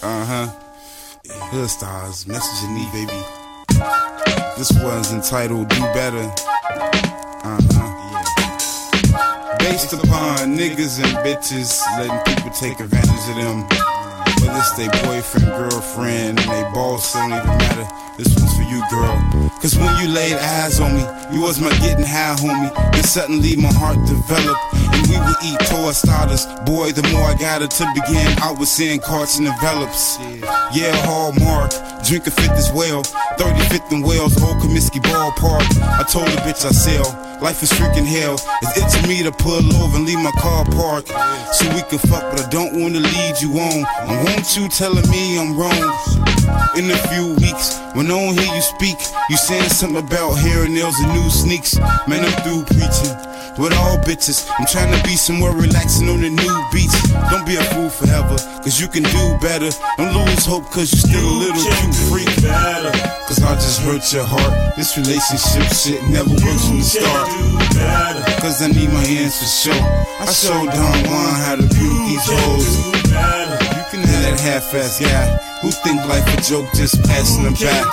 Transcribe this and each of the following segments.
Uh huh. Hood stars, messaging me, baby. This one's entitled Do Better. Uh huh. Based upon niggas and bitches letting people take advantage of them. Whether it's their boyfriend, girlfriend, and they boss, it don't even matter. This one's for you, girl. Cause when you laid eyes on me, you was my getting high, homie. Then suddenly my heart developed, and we would eat toy starters. Boy, the more I got it to begin, I was seeing carts and envelopes. Yeah, Hallmark, drink a fifth as well. 35th and Wells, Old Comiskey Ballpark. I told the bitch I sell. Life is freaking hell. It's it to me to pull over and leave my car parked. So we can fuck, but I don't wanna lead you on. And won't you telling me I'm wrong? In a few weeks, when I don't hear you speak, you saying something about hair and nails and new sneaks. Man, I'm through preaching with all bitches. I'm trying to be somewhere relaxing on the new beach. Don't be a fool forever, cause you can do better. Don't lose hope, cause you still a little too freak. Better. Cause I just hurt your heart. This relationship shit never works from the start. Cause I need my hands for sure. I showed Don Juan how to beat these hoes. Half-ass guy who think life a joke, just passing them back.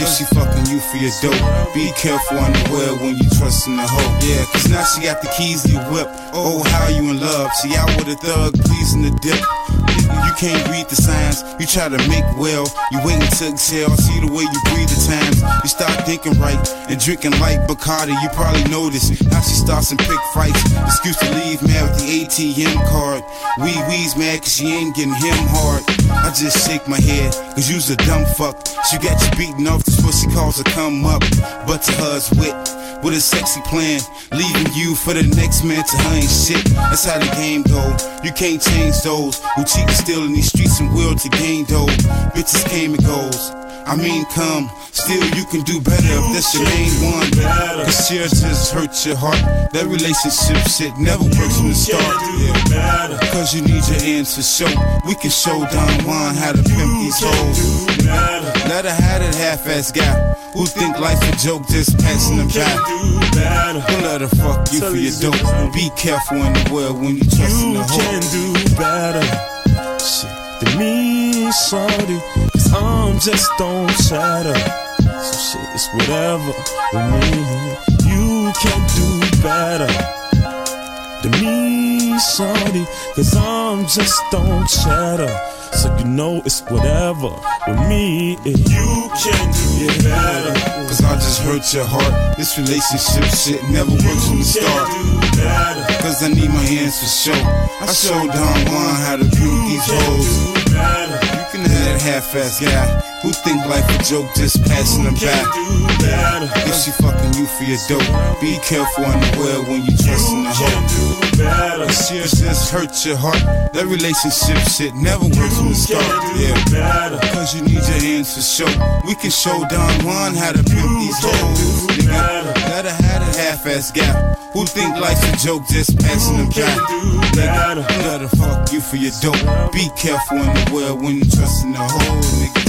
If she fucking you for your dope, be careful on the underwear when you trust in the hoe. Yeah, cause now she got the keys to your whip. Oh, how you in love? She out with a thug, pleasing the dip. You can't read the signs, you try to make well. You waiting to exhale, see the way you breathe at times. You start thinking right and drinking light Bacardi. You probably notice how she starts and pick fights. Excuse to leave, man, with the ATM card. Wee Wee's mad cause she ain't getting him hard. I just shake my head, cause you's a dumb fuck. She got you beaten off, that's what she calls a come up. But to her's wit, with a sexy plan, leaving you for the next man to her ain't shit. That's how the game go. You can't change those who cheat and steal in these streets and will to gain dough. Bitches came and goes. I mean, come, still you can do better if that's your main one. Cause she'll just hurt your heart. That relationship shit never works from the start. Cause you need your hands to show. We can show Don Juan how to pimp these hoes. Let her have that half-ass guy who think life's a joke, just passing them back. Don't let her fuck you for your dope. Be careful in the world when you trust in the You can do better. Shit, to me, shorty, cause I'm just on chatter. So shit, it's whatever with me. You can't do better. To me, shorty, cause I'm just on chatter. So you know it's whatever with me. You can do it better. Cause I just hurt your heart. This relationship shit never works from the start. Cause I need my hands for show. I showed Don Juan how to beat these hoes. You can have that half-ass guy who think life a joke, just passing them back. If she fucking you for your dope, be careful underwear when you trust in the hoe. Cause she'll just hurt your heart. That relationship shit never works from the start. Yeah. Cause you need your hands to show. We can show Don Juan how to pimp these hoes. Nigga. Let her have that half-ass guy who think life's a joke, just passing them back. Nigga. Let her fuck you for your dope. Be careful in the world when you trust in the hoe, nigga.